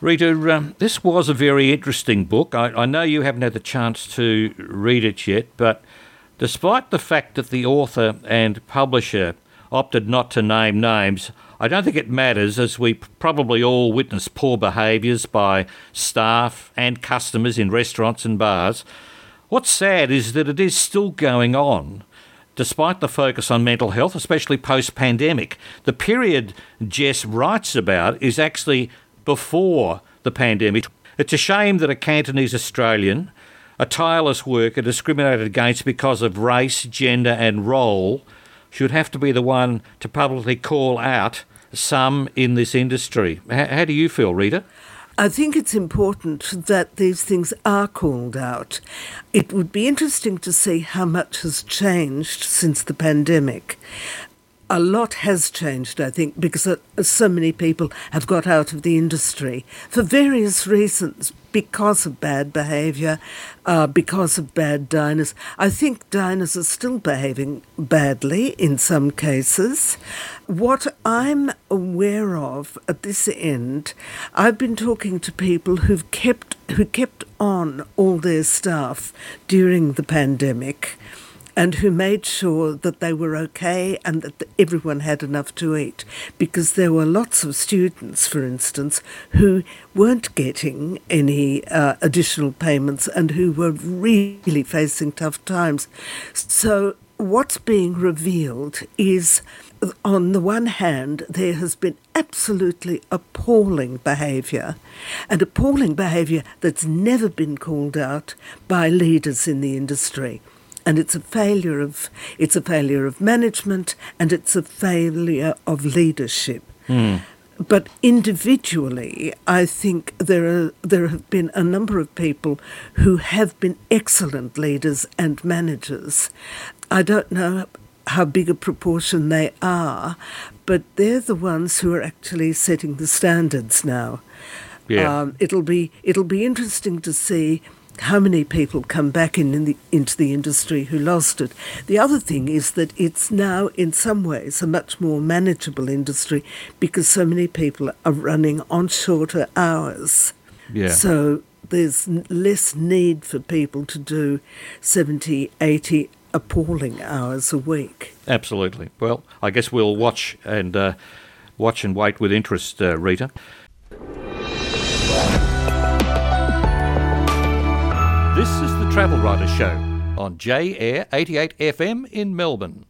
Rita, um, this was a very interesting book. I, I know you haven't had the chance to read it yet, but despite the fact that the author and publisher opted not to name names, I don't think it matters as we probably all witness poor behaviours by staff and customers in restaurants and bars. What's sad is that it is still going on. Despite the focus on mental health, especially post pandemic, the period Jess writes about is actually before the pandemic. It's a shame that a Cantonese Australian, a tireless worker discriminated against because of race, gender, and role, should have to be the one to publicly call out some in this industry. How do you feel, Rita? I think it's important that these things are called out. It would be interesting to see how much has changed since the pandemic a lot has changed, I think, because uh, so many people have got out of the industry for various reasons, because of bad behaviour, uh, because of bad diners. I think diners are still behaving badly in some cases. What I'm aware of at this end, I've been talking to people who've kept who kept on all their staff during the pandemic and who made sure that they were okay and that everyone had enough to eat. Because there were lots of students, for instance, who weren't getting any uh, additional payments and who were really facing tough times. So, what's being revealed is on the one hand, there has been absolutely appalling behaviour, and appalling behaviour that's never been called out by leaders in the industry and it's a failure of it's a failure of management and it's a failure of leadership. Mm. But individually, I think there are there have been a number of people who have been excellent leaders and managers. I don't know how big a proportion they are, but they're the ones who are actually setting the standards now. Yeah. Um, it'll be it'll be interesting to see how many people come back in, in the, into the industry who lost it. The other thing is that it's now, in some ways, a much more manageable industry because so many people are running on shorter hours. Yeah. So there's less need for people to do 70, 80 appalling hours a week. Absolutely. Well, I guess we'll watch and uh, watch and wait with interest, uh, Rita. This is the Travel Writer Show on J Air 88 FM in Melbourne.